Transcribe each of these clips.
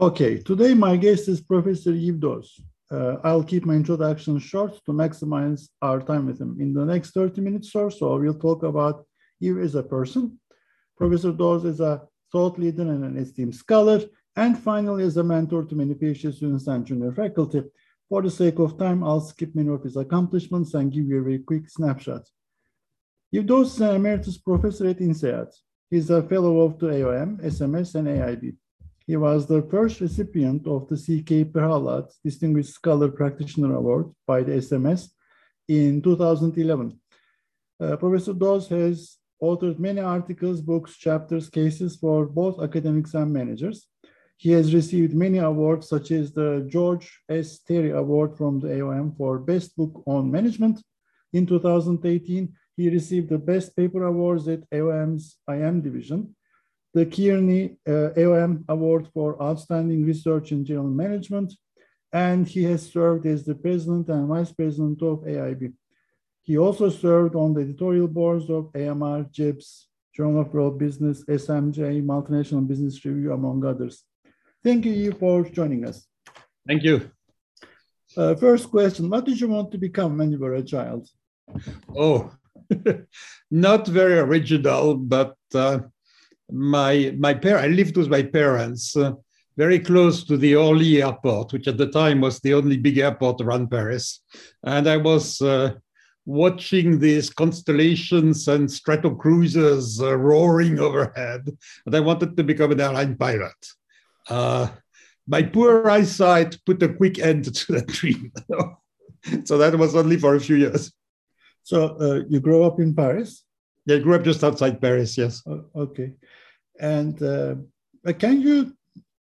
Okay, today my guest is Professor Doz. Uh, I'll keep my introduction short to maximize our time with him. In the next 30 minutes or so, we'll talk about Yves as a person. Professor Doz is a thought leader and an esteemed scholar, and finally as a mentor to many PhD students and junior faculty. For the sake of time, I'll skip many of his accomplishments and give you a very quick snapshot. Doz is an emeritus professor at INSEAD. He's a fellow of the AOM, SMS, and AIB. He was the first recipient of the C.K. Prahalad Distinguished Scholar Practitioner Award by the SMS in 2011. Uh, Professor Doz has authored many articles, books, chapters, cases for both academics and managers. He has received many awards, such as the George S. Terry Award from the AOM for Best Book on Management in 2018. He received the Best Paper Awards at AOM's IM division the Kearney uh, AOM Award for Outstanding Research in General Management, and he has served as the president and vice president of AIB. He also served on the editorial boards of AMR, JIBS, Journal of World Business, SMJ, Multinational Business Review, among others. Thank you for joining us. Thank you. Uh, first question What did you want to become when you were a child? Oh, not very original, but uh, my my par- I lived with my parents uh, very close to the Orly airport, which at the time was the only big airport around Paris, and I was uh, watching these constellations and stratocruisers uh, roaring overhead, and I wanted to become an airline pilot. Uh, my poor eyesight put a quick end to that dream. so that was only for a few years. So uh, you grew up in Paris? Yeah, I grew up just outside Paris, yes. okay. And uh, can you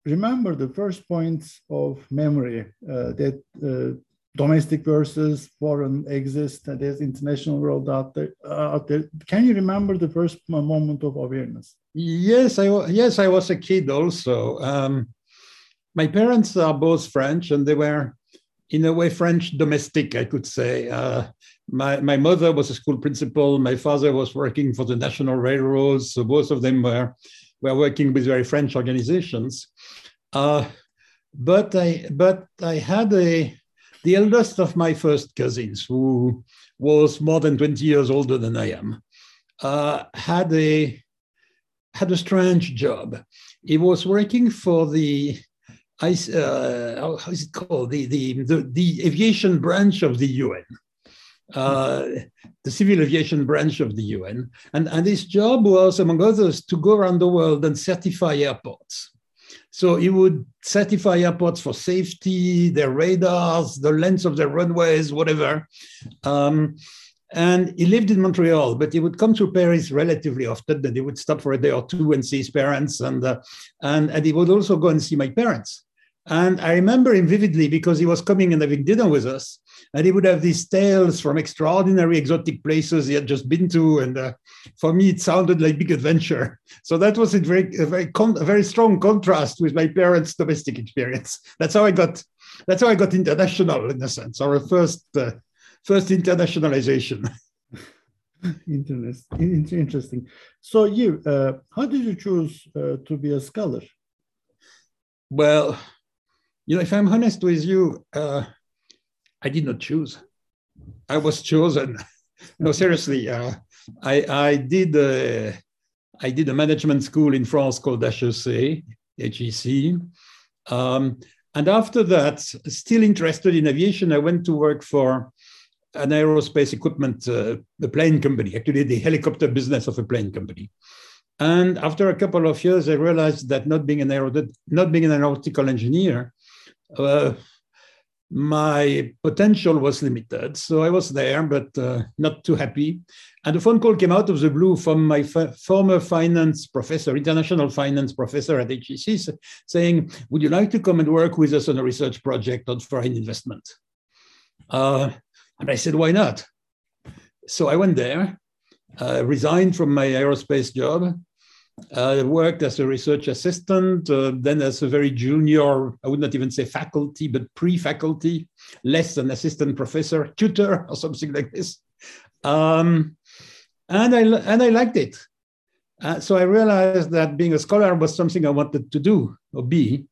remember the first points of memory uh, that uh, domestic versus foreign exist, there's international world out there, uh, out there? Can you remember the first moment of awareness? Yes, I, yes, I was a kid also. Um, my parents are both French and they were in a way French domestic, I could say. Uh, my, my mother was a school principal. My father was working for the National Railroads. So both of them were, were working with very French organizations. Uh, but I but I had a the eldest of my first cousins, who was more than 20 years older than I am, uh, had a had a strange job. He was working for the uh, how is it called? The, the, the, the, aviation branch of the UN, uh, the civil aviation branch of the UN. And, and his job was, among others, to go around the world and certify airports. So he would certify airports for safety, their radars, the length of their runways, whatever. Um, and he lived in Montreal, but he would come to Paris relatively often. And he would stop for a day or two and see his parents, and uh, and and he would also go and see my parents. And I remember him vividly because he was coming and having dinner with us. And he would have these tales from extraordinary exotic places he had just been to. And uh, for me, it sounded like big adventure. So that was a very, a very, con- a very strong contrast with my parents' domestic experience. That's how I got, that's how I got international in a sense, our first, uh, first internationalization. Interesting. Interesting. So you, uh, how did you choose uh, to be a scholar? Well, you know, if I'm honest with you, uh, I did not choose. I was chosen. no, seriously. Uh, I I did uh, I did a management school in France called HEC, HEC. Um, and after that, still interested in aviation, I went to work for an aerospace equipment, uh, a plane company, actually the helicopter business of a plane company. And after a couple of years, I realized that not being an aerodynamic, not being an aeronautical engineer, uh, my potential was limited. So I was there, but uh, not too happy. And a phone call came out of the blue from my former finance professor, international finance professor at HEC, saying, Would you like to come and work with us on a research project on foreign investment? Uh, and I said, Why not? So I went there, uh, resigned from my aerospace job, I worked as a research assistant, uh, then as a very junior, I would not even say faculty, but pre-faculty, less than assistant professor, tutor, or something like this. Um, and I and I liked it. Uh, so I realized that being a scholar was something I wanted to do or be.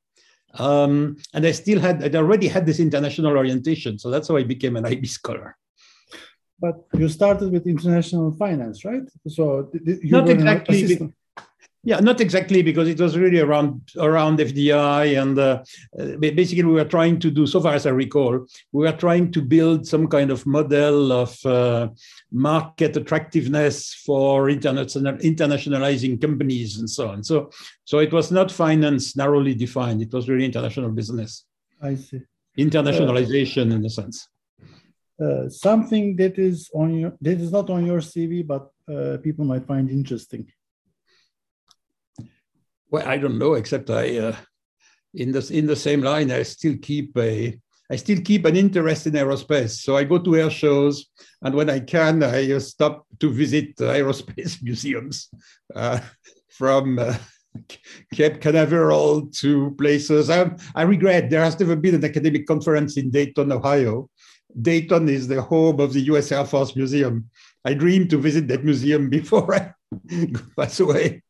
Um, and I still had, I already had this international orientation. So that's how I became an IB scholar. But you started with international finance, right? So you not exactly. Yeah, not exactly because it was really around around FDI and uh, basically we were trying to do, so far as I recall, we were trying to build some kind of model of uh, market attractiveness for international internationalizing companies and so on. So, so it was not finance narrowly defined; it was really international business. I see internationalization uh, in a sense. Uh, something that is on your that is not on your CV, but uh, people might find interesting. Well, I don't know, except I, uh, in the in the same line, I still keep a, I still keep an interest in aerospace. So I go to air shows, and when I can, I uh, stop to visit aerospace museums, uh, from uh, Cape Canaveral to places. I, I regret there has never been an academic conference in Dayton, Ohio. Dayton is the home of the U.S. Air Force Museum. I dream to visit that museum before I pass away.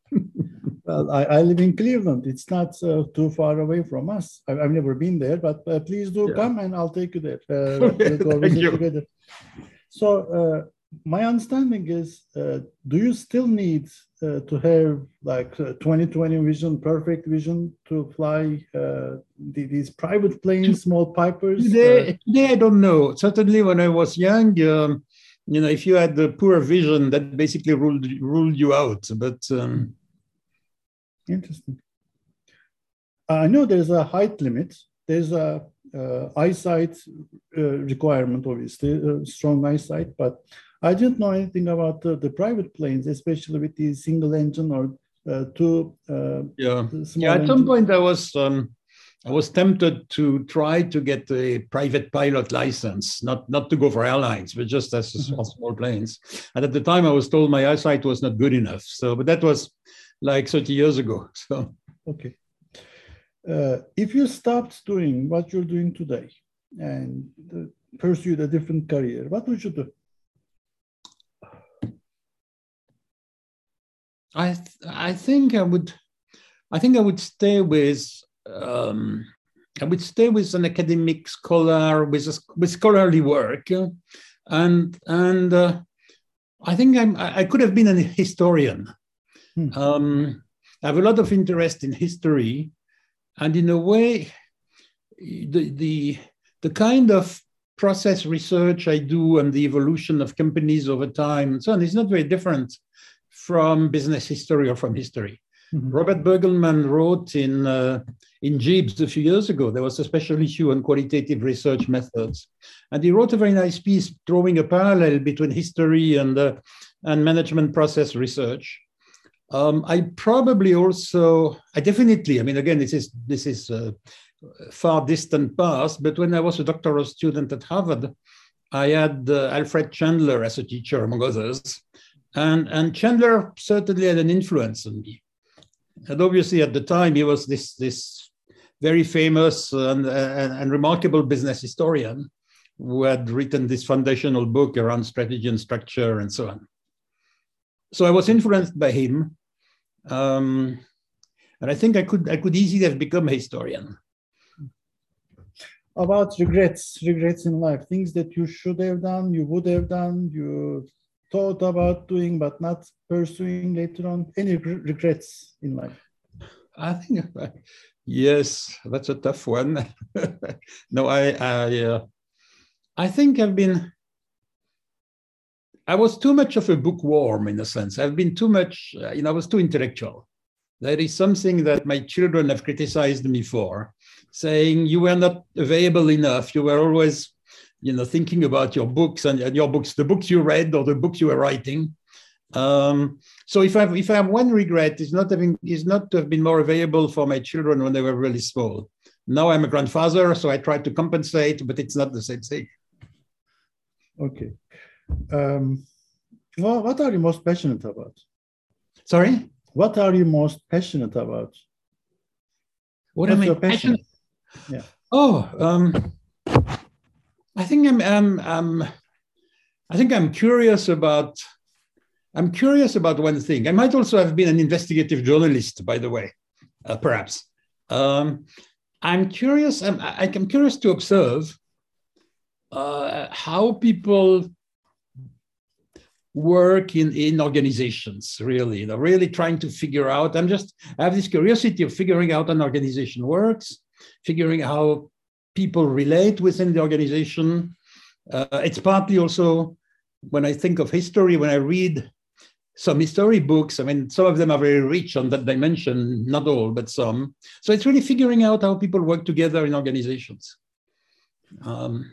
Well, I, I, live in Cleveland. It's not uh, too far away from us. I, have never been there, but uh, please do yeah. come and I'll take you there. Uh, we'll Thank you. Together. So, uh, my understanding is uh, do you still need uh, to have like 2020 vision, perfect vision to fly the, these private planes, small pipers? Today, today, I don't know. Certainly, when I was young, um, you know, if you had the poor vision, that basically ruled ruled you out. But um, Interesting. I know there's a height limit. There's a uh, eyesight uh, requirement, obviously, uh, strong eyesight. But I didn't know anything about the, the private planes, especially with the single engine or uh, two. Uh, yeah, yeah. At some point, I was um, I was tempted to try to get a private pilot license, not not to go for airlines, but just as mm-hmm. small planes. And at the time, I was told my eyesight was not good enough. So, but that was like 30 years ago. So okay. Uh, if you stopped doing what you're doing today and pursued a different career, what would you do? I th- I think I would I think I would stay with um, I would stay with an academic scholar with a, with scholarly work, and and uh, I think I'm I could have been a historian. Hmm. Um, I have a lot of interest in history, and in a way, the, the, the kind of process research I do and the evolution of companies over time and so on is not very different from business history or from history. Mm-hmm. Robert Burgelman wrote in uh, in JIBS a few years ago. There was a special issue on qualitative research methods, and he wrote a very nice piece drawing a parallel between history and uh, and management process research. Um, I probably also, I definitely, I mean, again, this is this is uh, far distant past, but when I was a doctoral student at Harvard, I had uh, Alfred Chandler as a teacher, among others, and and Chandler certainly had an influence on me. And obviously, at the time, he was this this very famous and, and, and remarkable business historian who had written this foundational book around strategy and structure and so on. So I was influenced by him, um, and I think I could I could easily have become a historian. About regrets, regrets in life, things that you should have done, you would have done, you thought about doing but not pursuing later on. Any regrets in life? I think yes, that's a tough one. no, I I uh, I think I've been I was too much of a bookworm in a sense. I've been too much, uh, you know, I was too intellectual. That is something that my children have criticized me for, saying you were not available enough. You were always, you know, thinking about your books and, and your books, the books you read or the books you were writing. Um, so if I have, if I have one regret, is not having is not to have been more available for my children when they were really small. Now I'm a grandfather, so I try to compensate, but it's not the same thing. Okay. Um, well, what are you most passionate about? Sorry? What are you most passionate about? What What's am I passionate? Yeah. Oh, um, I think I'm, I'm, I'm, I think I'm curious about, I'm curious about one thing. I might also have been an investigative journalist, by the way, uh, perhaps. Um, I'm curious. I'm, I'm curious to observe uh, how people work in, in organizations really you know really trying to figure out. I'm just i have this curiosity of figuring out an organization works figuring how people relate within the organization. Uh, it's partly also when i think of history when i read some history books i mean some of them are very rich on that dimension not all but some. So it's really figuring out how people work together in organizations. Um,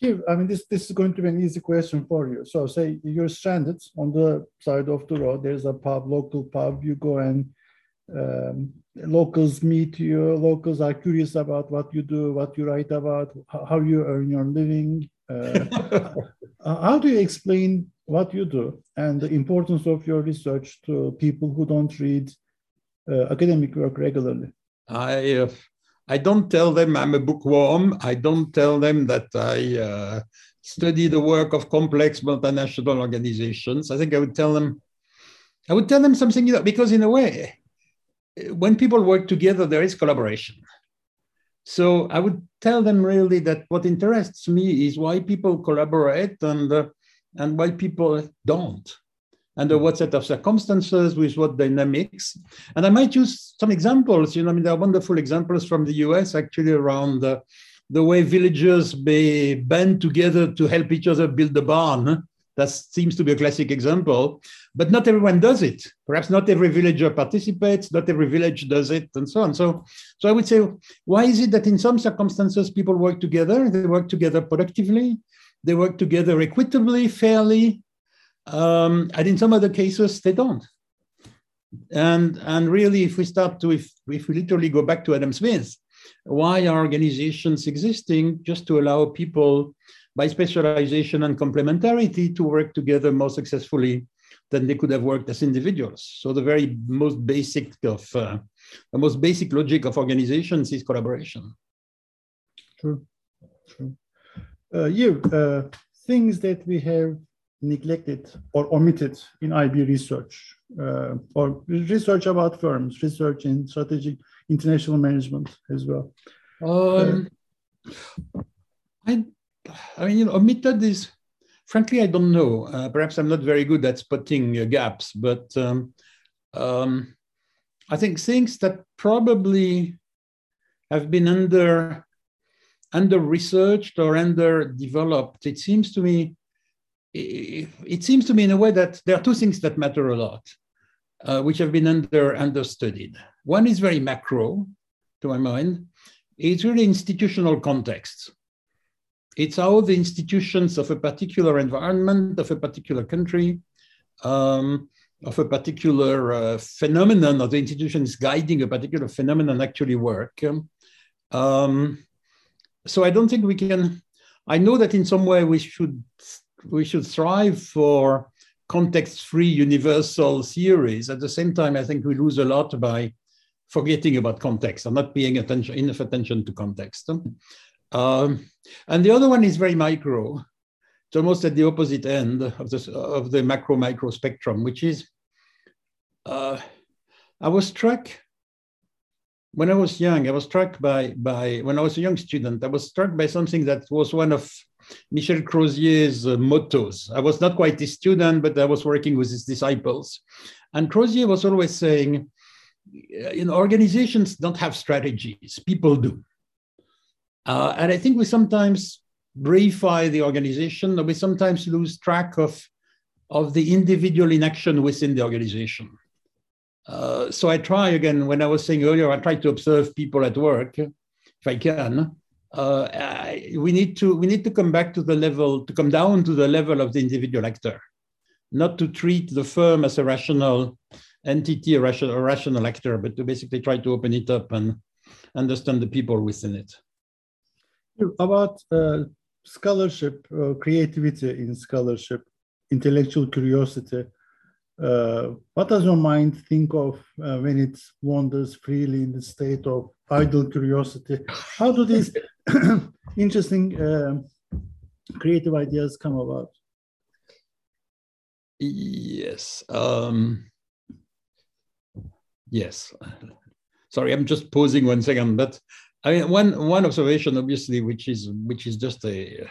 here, I mean, this, this is going to be an easy question for you. So say you're stranded on the side of the road, there's a pub, local pub, you go and um, locals meet you, locals are curious about what you do, what you write about, how you earn your living. Uh, how do you explain what you do and the importance of your research to people who don't read uh, academic work regularly? I uh, I don't tell them I'm a bookworm. I don't tell them that I uh, study the work of complex multinational organizations. I think I would tell them, I would tell them something, you know, because in a way, when people work together, there is collaboration. So I would tell them really that what interests me is why people collaborate and uh, and why people don't under what set of circumstances, with what dynamics. And I might use some examples. You know, I mean, there are wonderful examples from the US actually around the, the way villagers may band together to help each other build a barn. That seems to be a classic example, but not everyone does it. Perhaps not every villager participates, not every village does it, and so on. So, so I would say, why is it that in some circumstances people work together? They work together productively, they work together equitably, fairly, um, and in some other cases, they don't. And, and really, if we start to, if, if we literally go back to Adam Smith, why are organizations existing? Just to allow people, by specialization and complementarity, to work together more successfully than they could have worked as individuals. So the very most basic of, uh, the most basic logic of organizations is collaboration. True, true. Uh, you, uh, things that we have neglected or omitted in IB research uh, or research about firms, research in strategic international management as well? Um, uh, I, I mean, you know, omitted is, frankly, I don't know. Uh, perhaps I'm not very good at spotting uh, gaps, but um, um, I think things that probably have been under under researched or under developed, it seems to me it seems to me in a way that there are two things that matter a lot, uh, which have been under understudied. One is very macro, to my mind. It's really institutional context. It's how the institutions of a particular environment, of a particular country, um, of a particular uh, phenomenon, or the institution is guiding a particular phenomenon actually work. Um, so I don't think we can. I know that in some way we should we should strive for context-free universal theories. At the same time, I think we lose a lot by forgetting about context or not paying attention enough attention to context. Um, and the other one is very micro. It's almost at the opposite end of the, of the macro micro spectrum, which is uh, I was struck when I was young, I was struck by, by when I was a young student, I was struck by something that was one of Michel Crozier's uh, mottos. I was not quite a student, but I was working with his disciples. And Crozier was always saying, you know, organizations don't have strategies, people do. Uh, and I think we sometimes briefify the organization, or we sometimes lose track of, of the individual inaction within the organization. Uh, so I try again, when I was saying earlier, I try to observe people at work if I can uh, we need to we need to come back to the level to come down to the level of the individual actor, not to treat the firm as a rational entity, a rational, a rational actor, but to basically try to open it up and understand the people within it. About uh, scholarship, uh, creativity in scholarship, intellectual curiosity. Uh, what does your mind think of uh, when it wanders freely in the state of idle curiosity? How do these interesting uh, creative ideas come about? Yes. Um, yes. Sorry, I'm just pausing one second. But I mean, one one observation, obviously, which is which is just a,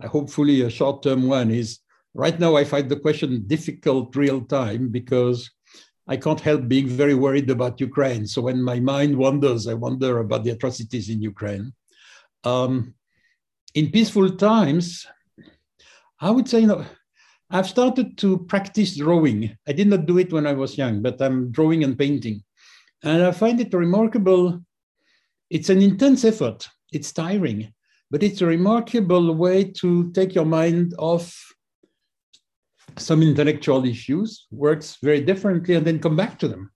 a hopefully a short term one, is right now I find the question difficult real time because I can't help being very worried about Ukraine. So when my mind wanders, I wonder about the atrocities in Ukraine. Um, in peaceful times, I would say, you know, I've started to practice drawing. I did not do it when I was young, but I'm drawing and painting. And I find it remarkable. It's an intense effort, it's tiring, but it's a remarkable way to take your mind off some intellectual issues, works very differently, and then come back to them.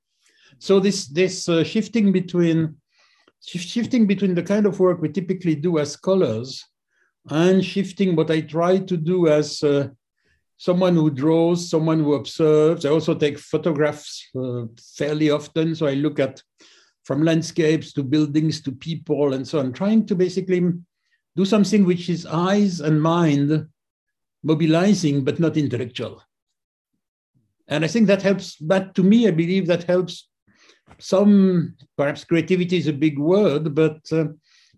So this, this uh, shifting between shifting between the kind of work we typically do as scholars and shifting what I try to do as uh, someone who draws, someone who observes. I also take photographs uh, fairly often. So I look at from landscapes to buildings to people and so on, trying to basically do something which is eyes and mind mobilizing, but not intellectual. And I think that helps, but to me, I believe that helps some, perhaps creativity is a big word, but, uh,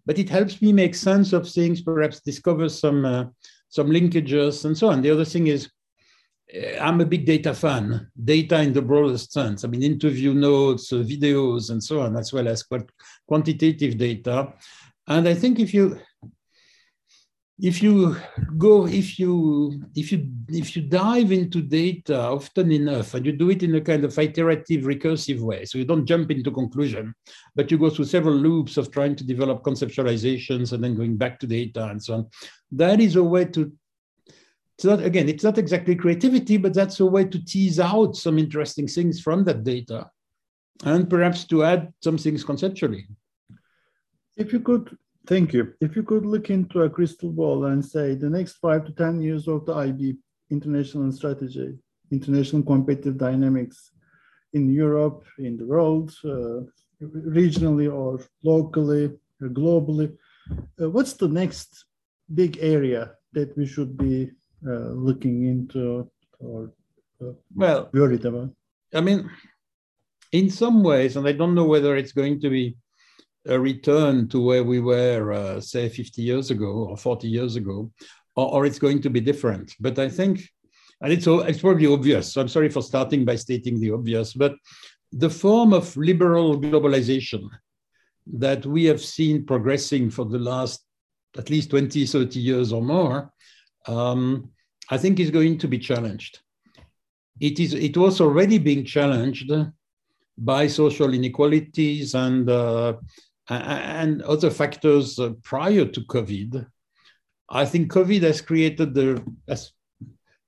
but it helps me make sense of things, perhaps discover some uh, some linkages and so on. The other thing is, eh, I'm a big data fan, data in the broadest sense. I mean, interview notes, uh, videos, and so on, as well as quantitative data. And I think if you if you go if you if you if you dive into data often enough and you do it in a kind of iterative recursive way so you don't jump into conclusion but you go through several loops of trying to develop conceptualizations and then going back to data and so on that is a way to it's not again it's not exactly creativity but that's a way to tease out some interesting things from that data and perhaps to add some things conceptually. If you could Thank you. If you could look into a crystal ball and say the next five to 10 years of the IB international strategy, international competitive dynamics in Europe, in the world, uh, regionally or locally, or globally, uh, what's the next big area that we should be uh, looking into or uh, well worried about? I mean, in some ways, and I don't know whether it's going to be a return to where we were, uh, say, 50 years ago or 40 years ago, or, or, it's going to be different. But I think, and it's, it's probably obvious, so I'm sorry for starting by stating the obvious, but the form of liberal globalization that we have seen progressing for the last at least 20, 30 years or more, um, I think is going to be challenged. It, is, it was already being challenged by social inequalities and uh, and other factors uh, prior to COVID, I think COVID has created the, has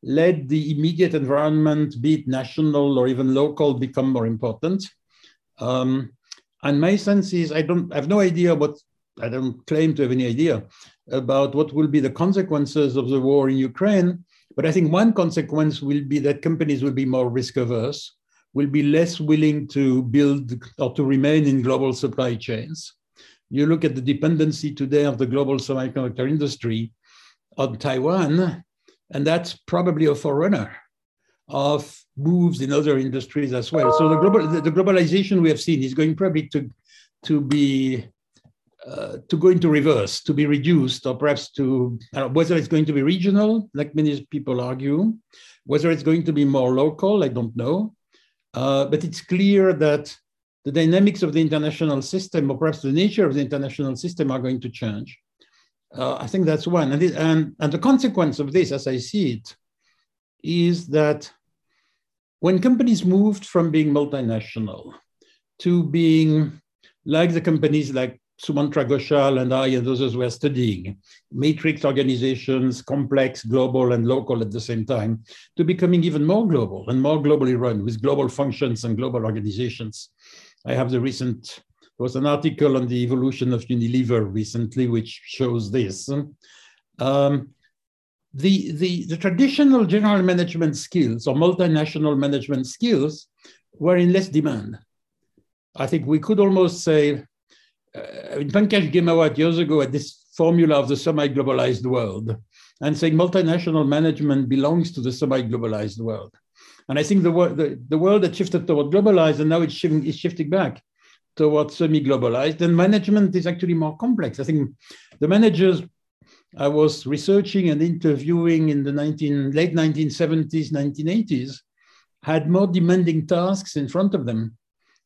led the immediate environment, be it national or even local, become more important. Um, and my sense is I don't I have no idea what I don't claim to have any idea about what will be the consequences of the war in Ukraine. But I think one consequence will be that companies will be more risk averse will be less willing to build or to remain in global supply chains. You look at the dependency today of the global semiconductor industry on Taiwan, and that's probably a forerunner of moves in other industries as well. So the global the, globalization we have seen is going probably to to be uh, to go into reverse, to be reduced, or perhaps to uh, whether it's going to be regional, like many people argue, whether it's going to be more local, I don't know. Uh, but it's clear that the dynamics of the international system, or perhaps the nature of the international system, are going to change. Uh, I think that's one. And, it, and, and the consequence of this, as I see it, is that when companies moved from being multinational to being like the companies like Sumantra Ghoshal and I and others were studying, matrix organizations, complex, global, and local at the same time, to becoming even more global and more globally run with global functions and global organizations. I have the recent, there was an article on the evolution of Unilever recently, which shows this. Um, the, the, the traditional general management skills or multinational management skills were in less demand. I think we could almost say uh, Pankaj Ghemawat years ago had this formula of the semi-globalized world and saying multinational management belongs to the semi-globalized world. And I think the, the, the world had shifted toward globalized and now it's shifting, it's shifting back towards semi-globalized, and management is actually more complex. I think the managers I was researching and interviewing in the 19, late 1970s, 1980s had more demanding tasks in front of them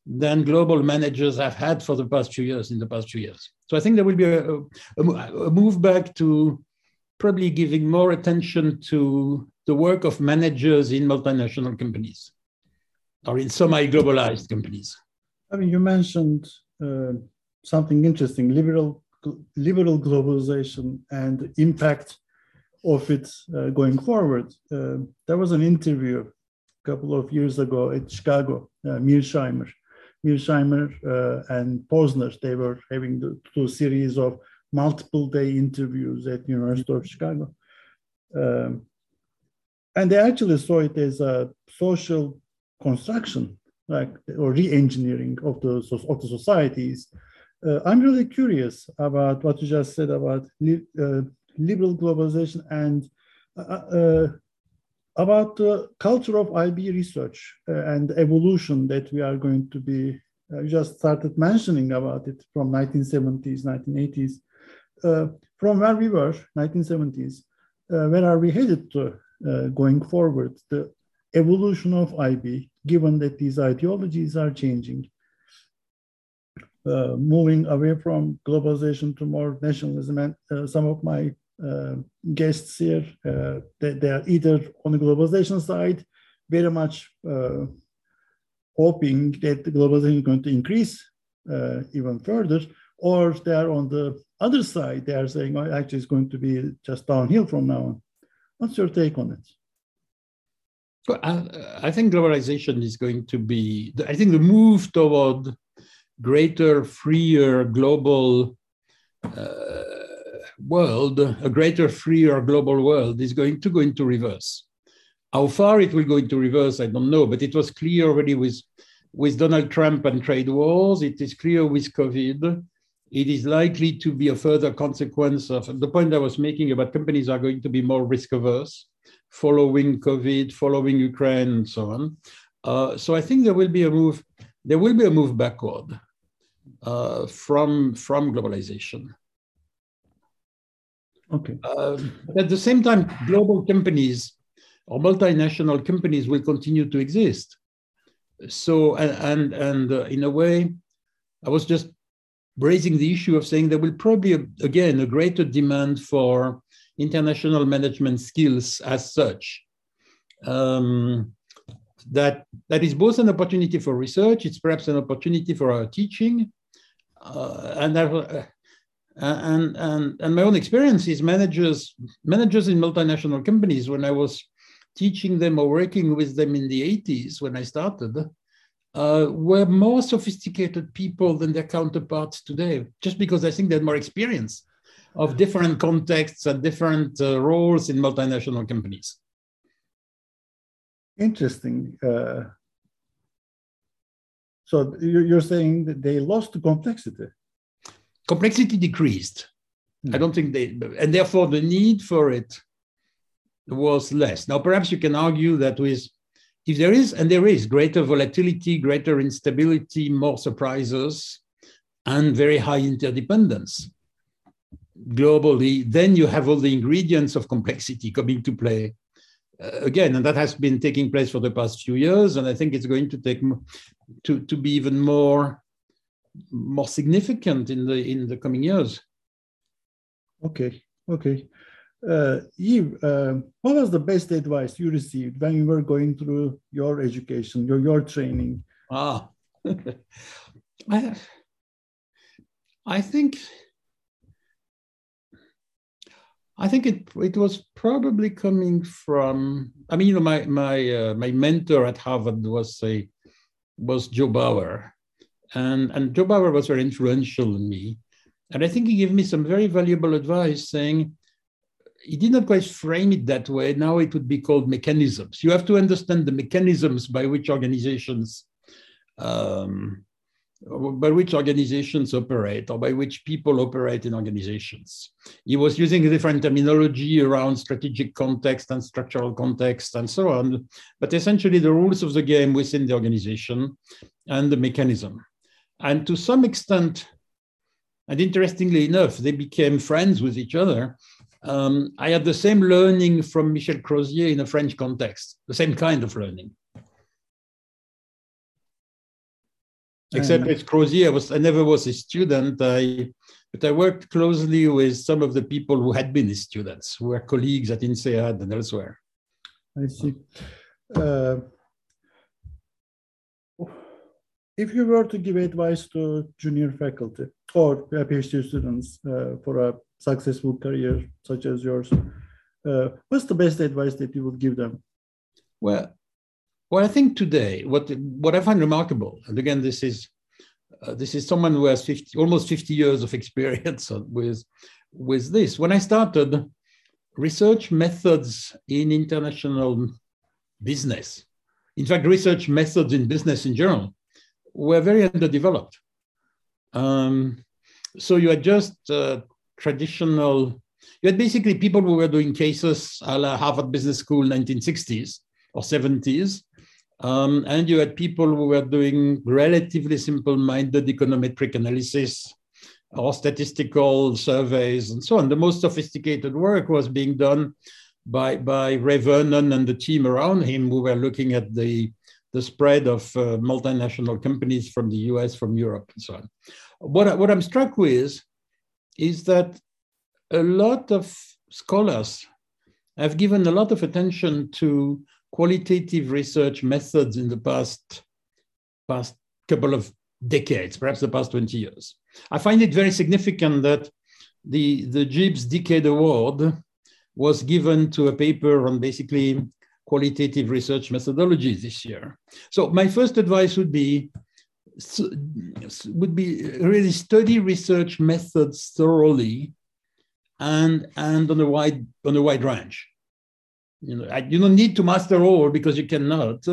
than global managers have had for the past few years, in the past few years. So I think there will be a, a, a move back to probably giving more attention to the work of managers in multinational companies or in semi-globalized companies. I mean, you mentioned uh, something interesting: liberal liberal globalization and impact of it uh, going forward. Uh, there was an interview a couple of years ago at Chicago, uh, Mearsheimer. Mearsheimer uh, and Posner, they were having the two series of multiple day interviews at University of Chicago. Um, and they actually saw it as a social construction, like or re-engineering of the of the societies uh, I'm really curious about what you just said about li uh, liberal globalization and uh, uh about the culture of IB research uh, and evolution that we are going to be. Uh, just started mentioning about it from 1970s, 1980s. from where we were, 1970s, where are we headed to going forward? The evolution of IB, given that these ideologies are changing uh, moving away from globalization to more nationalism. And uh, some of my uh, guests here, uh, they, they, are either on the globalization side, very much uh, hoping that globalization is going to increase uh, even further, or they are on the other side, they are saying, oh, actually, it's going to be just downhill from now on. What's your take on it? Well, I, I think globalization is going to be, I think the move toward greater, freer global uh, world, a greater, freer global world is going to go into reverse. How far it will go into reverse, I don't know, but it was clear already with, with Donald Trump and trade wars. It is clear with COVID. It is likely to be a further consequence of the point I was making about companies are going to be more risk averse following COVID, following Ukraine, and so on. Uh, so I think there will be a move. There will be a move backward uh, from from globalization. Okay. Uh, at the same time, global companies or multinational companies will continue to exist. So and and, uh, in a way, I was just raising the issue of saying there will probably again a greater demand for international management skills as such. Um, that that is both an opportunity for research, it's perhaps an opportunity for our teaching, uh, and uh, and and and my own experience is managers managers in multinational companies when I was teaching them or working with them in the 80s when I started uh, were more sophisticated people than their counterparts today, just because I think they had more experience of different contexts and different uh, roles in multinational companies. Interesting. Uh, so you're saying that they lost the complexity. Complexity decreased. Mm. I don't think they, and therefore the need for it was less. Now, perhaps you can argue that with, if there is, and there is greater volatility, greater instability, more surprises, and very high interdependence globally, then you have all the ingredients of complexity coming to play uh, again, and that has been taking place for the past few years, and I think it's going to take to to be even more more significant in the in the coming years. Okay, okay. Uh, Yves, uh, what was the best advice you received when you were going through your education, your your training? Ah, I, I think I think it it was probably coming from. I mean, you know, my my uh, my mentor at Harvard was a was Joe Bower, and and Joe Bower was very influential in me, and I think he gave me some very valuable advice, saying he did not quite frame it that way. Now it would be called mechanisms. You have to understand the mechanisms by which organizations um, by which organizations operate or by which people operate in organizations. He was using different terminology around strategic context and structural context and so on, but essentially the rules of the game within the organization and the mechanism. And to some extent, and interestingly enough, they became friends with each other. Um, I had the same learning from Michel Crozier in a French context, the same kind of learning. Except with Crozier, I, was, I never was a student. I, but I worked closely with some of the people who had been his students, who were colleagues at INSEAD and elsewhere. I see. Uh, if you were to give advice to junior faculty or PhD students uh, for a successful career such as yours, uh, what's the best advice that you would give them? Well, well, I think today what what I find remarkable, and again, this is uh, this is someone who has 50, almost 50 years of experience with with this. When I started, research methods in international business, in fact, research methods in business in general, were very underdeveloped. Um, so you had just uh, traditional, you had basically people who were doing cases a la Harvard Business School 1960s or 70s, um, and you had people who were doing relatively simple-minded econometric analysis or statistical surveys and so on. The most sophisticated work was being done by, by Ray Vernon and the team around him who were looking at the, the spread of uh, multinational companies from the US, from Europe, and so on. What, what I'm struck with is that a lot of scholars have given a lot of attention to qualitative research methods in the past, past couple of decades, perhaps the past 20 years. I find it very significant that the, the JIBS Decade Award was given to a paper on basically qualitative research methodology this year. So my first advice would be would be really study research methods thoroughly and and on a wide on a wide range you know you don't need to master all because you cannot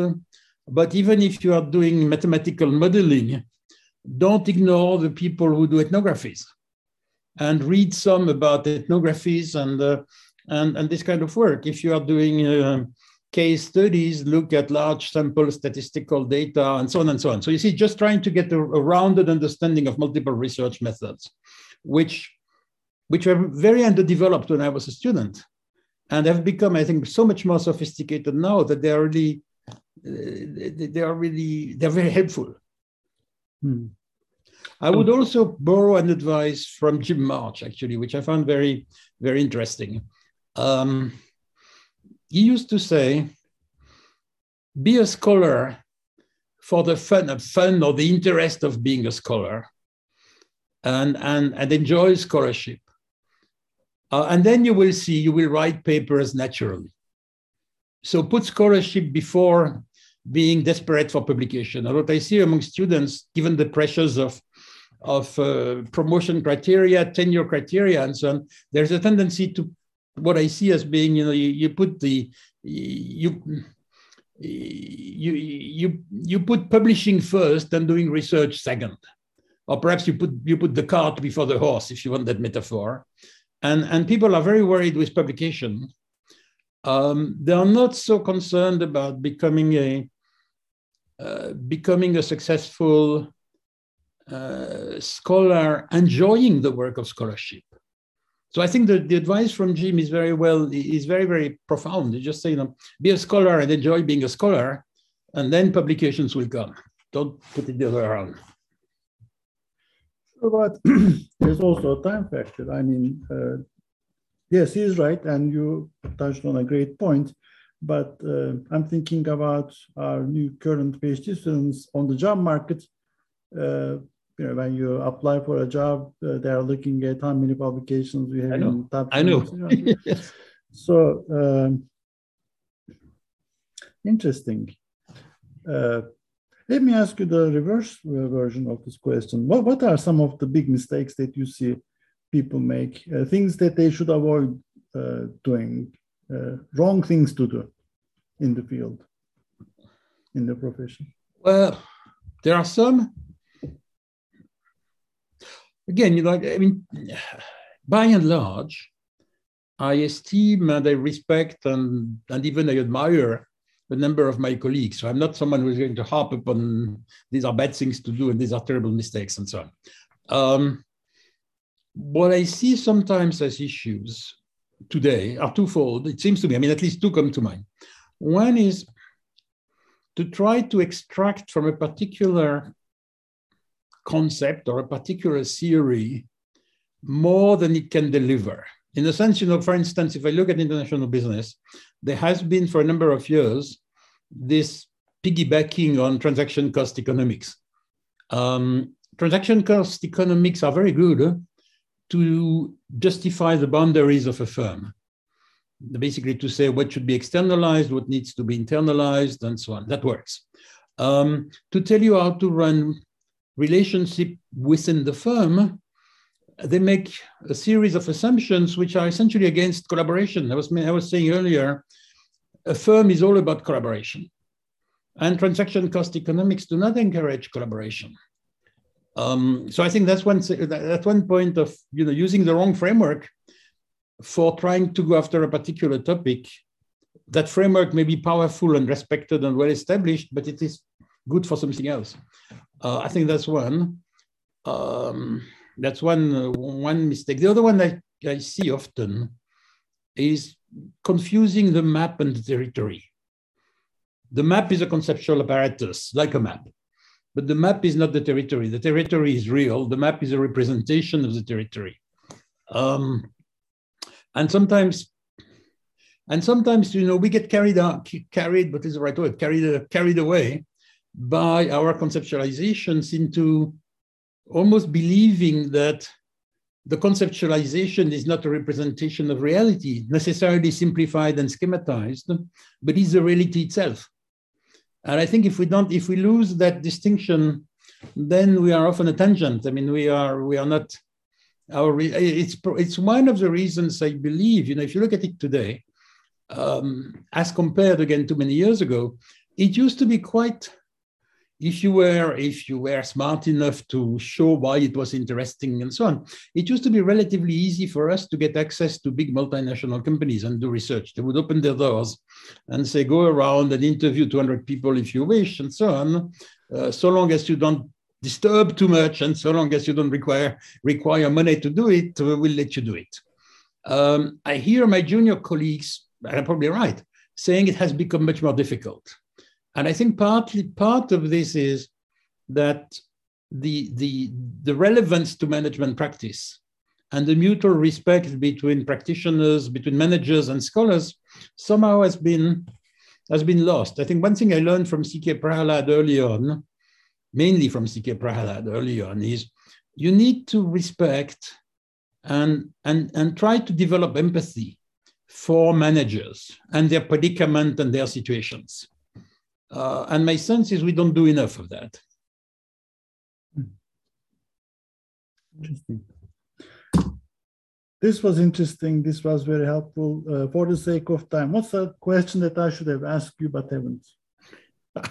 but even if you are doing mathematical modeling don't ignore the people who do ethnographies and read some about ethnographies and uh, and and this kind of work if you are doing uh, case studies look at large sample statistical data and so on and so on so you see just trying to get a, a rounded understanding of multiple research methods which which were very underdeveloped when i was a student and have become, I think, so much more sophisticated now that they are really, uh, they are really, they're very helpful. Hmm. I would also borrow an advice from Jim March, actually, which I found very, very interesting. Um, he used to say, be a scholar for the fun, of fun or the interest of being a scholar and, and, and enjoy scholarship. Uh, and then you will see, you will write papers naturally. So put scholarship before being desperate for publication. And what I see among students, given the pressures of, of uh, promotion criteria, tenure criteria, and so on, there's a tendency to what I see as being, you know, you, you put the, you, you, you, you put publishing first and doing research second. Or perhaps you put, you put the cart before the horse, if you want that metaphor and, and people are very worried with publication. Um, they are not so concerned about becoming a uh, becoming a successful uh, scholar, enjoying the work of scholarship. So I think that the advice from Jim is very well, is very, very profound. You just say, you know, be a scholar and enjoy being a scholar, and then publications will come. Don't put it the other way around. But there's also a time factor. I mean, uh, yes, he's right, and you touched on a great point. But uh, I'm thinking about our new current PhD students on the job market. Uh, you know, when you apply for a job, uh, they are looking at how many publications we have I know. in top. I know. yes. So um, interesting. Uh, let me ask you the reverse uh, version of this question. What, what are some of the big mistakes that you see people make, uh, things that they should avoid uh, doing, uh, wrong things to do in the field, in the profession? Well, there are some. Again, you know, I mean, by and large, I esteem and I respect and, and even I admire a number of my colleagues. So I'm not someone who's going to harp upon these are bad things to do and these are terrible mistakes and so on. Um, what I see sometimes as issues today are twofold. It seems to me, I mean, at least two come to mind. One is to try to extract from a particular concept or a particular theory more than it can deliver. In the sense, you know, for instance, if I look at international business, there has been for a number of years this piggybacking on transaction cost economics. Um, transaction cost economics are very good to justify the boundaries of a firm. Basically, to say what should be externalized, what needs to be internalized, and so on. That works. Um, to tell you how to run relationship within the firm, they make a series of assumptions which are essentially against collaboration. I was, I was saying earlier, a firm is all about collaboration. And transaction cost economics do not encourage collaboration. Um, so I think that's one that's one point of you know using the wrong framework for trying to go after a particular topic. That framework may be powerful and respected and well established, but it is good for something else. Uh, I think that's one. Um, that's one uh, one mistake. The other one I, I see often is confusing the map and the territory. The map is a conceptual apparatus, like a map. But the map is not the territory. The territory is real. The map is a representation of the territory. Um, and sometimes, and sometimes, you know, we get carried out, carried, but is the right word, carried, carried away by our conceptualizations into almost believing that the conceptualization is not a representation of reality, necessarily simplified and schematized, but is the reality itself. And I think if we don't, if we lose that distinction, then we are off on a tangent. I mean, we are we are not our. It's it's one of the reasons I believe. You know, if you look at it today, um, as compared again to many years ago, it used to be quite if you were if you were smart enough to show why it was interesting and so on it used to be relatively easy for us to get access to big multinational companies and do research. They would open their doors and say go around and interview 200 people if you wish and so on. Uh, so long as you don't disturb too much and so long as you don't require require money to do it uh, we'll let you do it. Um, i hear my junior colleagues and i'm probably right saying it has become much more difficult and I think partly part of this is that the, the, the relevance to management practice and the mutual respect between practitioners, between managers and scholars somehow has been, has been lost. I think one thing I learned from C.K. Prahalad early on, mainly from C.K. Prahalad early on, is you need to respect and, and, and try to develop empathy for managers and their predicament and their situations. Uh, and my sense is we don't do enough of that. Interesting. This was interesting. This was very helpful. Uh, for the sake of time, what's a question that I should have asked you but haven't?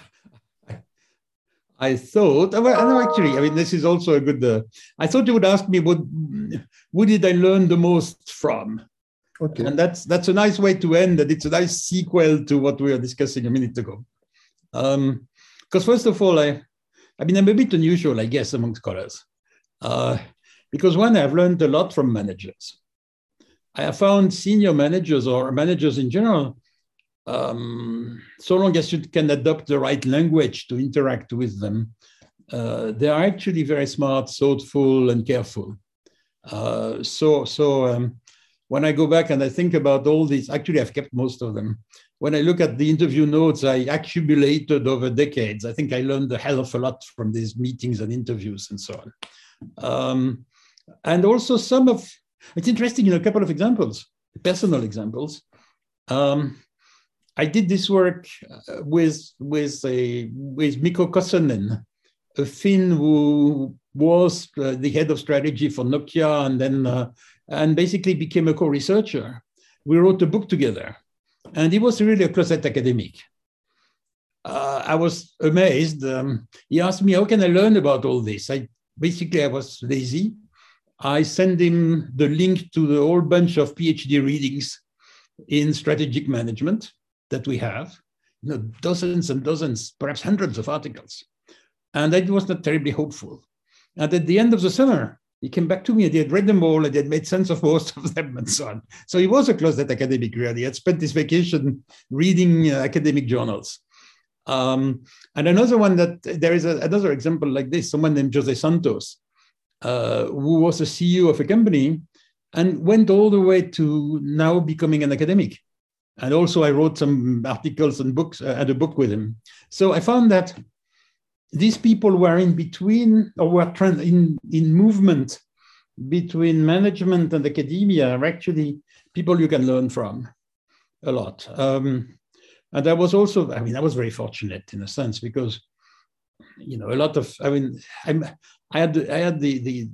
I thought, well, no, actually, I mean, this is also a good. Uh, I thought you would ask me what, what did I learn the most from? Okay, and that's that's a nice way to end. That it's a nice sequel to what we were discussing a minute ago. Because um, first of all, I, I mean, I'm a bit unusual, I guess, among scholars. Uh, because one, I've learned a lot from managers. I have found senior managers or managers in general, um, so long as you can adopt the right language to interact with them, uh, they are actually very smart, thoughtful, and careful. Uh, so, so um, when I go back and I think about all these, actually, I've kept most of them when I look at the interview notes I accumulated over decades, I think I learned a hell of a lot from these meetings and interviews and so on. Um, and also some of, it's interesting, you know, a couple of examples, personal examples. Um, I did this work uh, with, with, a, with Mikko Kosonen, a Finn who was uh, the head of strategy for Nokia and then uh, and basically became a co-researcher. We wrote a book together and he was really a closet academic. Uh, I was amazed. Um, he asked me, "How can I learn about all this?" I basically I was lazy. I sent him the link to the whole bunch of PhD readings in strategic management that we have. you know, dozens and dozens, perhaps hundreds of articles. And that was not terribly hopeful. And at the end of the summer, he came back to me and he had read them all and he had made sense of most of them and so on. So he was a closet academic, really. He had spent his vacation reading uh, academic journals. Um, and another one that there is a, another example like this someone named Jose Santos, uh, who was the CEO of a company and went all the way to now becoming an academic. And also, I wrote some articles and books, uh, had a book with him. So I found that these people were in between or were in, in movement between management and academia are actually people you can learn from a lot. Um, and I was also, I mean, I was very fortunate in a sense because, you know, a lot of, I mean, I'm, I had, I had the, the,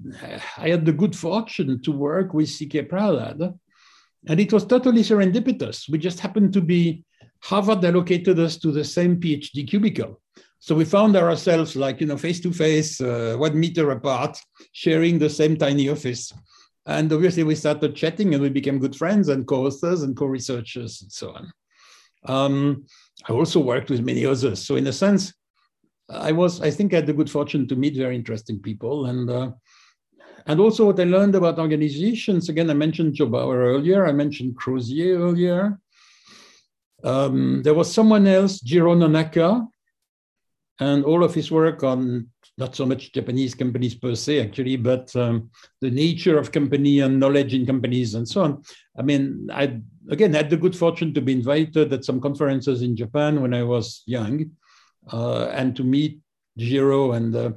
I had the good fortune to work with C.K. Prahalad, and it was totally serendipitous. We just happened to be, Harvard allocated us to the same PhD cubicle. So we found ourselves like, you know, face to face, uh, one meter apart, sharing the same tiny office. And obviously we started chatting and we became good friends and co-authors and co-researchers and so on. Um, I also worked with many others. So in a sense, I was, I think I had the good fortune to meet very interesting people. And uh, and also what I learned about organizations, again, I mentioned Joe Bower earlier, I mentioned Crozier earlier. Um, there was someone else, Jiro Nonaka, and all of his work on not so much Japanese companies per se, actually, but um, the nature of company and knowledge in companies and so on. I mean, I again had the good fortune to be invited at some conferences in Japan when I was young, uh, and to meet Jiro and uh,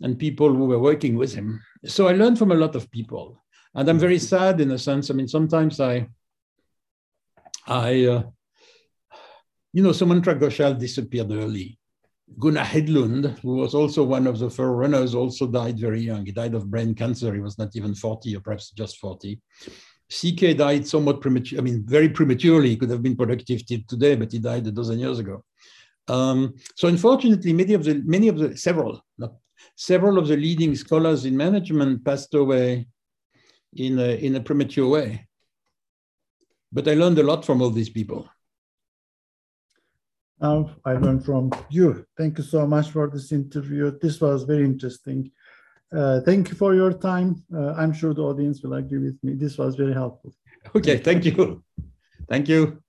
and people who were working with him. So I learned from a lot of people, and I'm very sad in a sense. I mean, sometimes I, I, uh, you know, Sumantra Ghoshal disappeared early. Gunnar Hedlund, who was also one of the forerunners, also died very young. He died of brain cancer. He was not even 40 or perhaps just 40. CK died somewhat premature, I mean, very prematurely. He could have been productive till today, but he died a dozen years ago. Um, so unfortunately, many of the, many of the, several, not several of the leading scholars in management passed away in a, in a premature way. But I learned a lot from all these people. Now I learned from you. Thank you so much for this interview. This was very interesting. Uh, thank you for your time. Uh, I'm sure the audience will agree with me. This was very helpful. Okay, thank you. Thank you.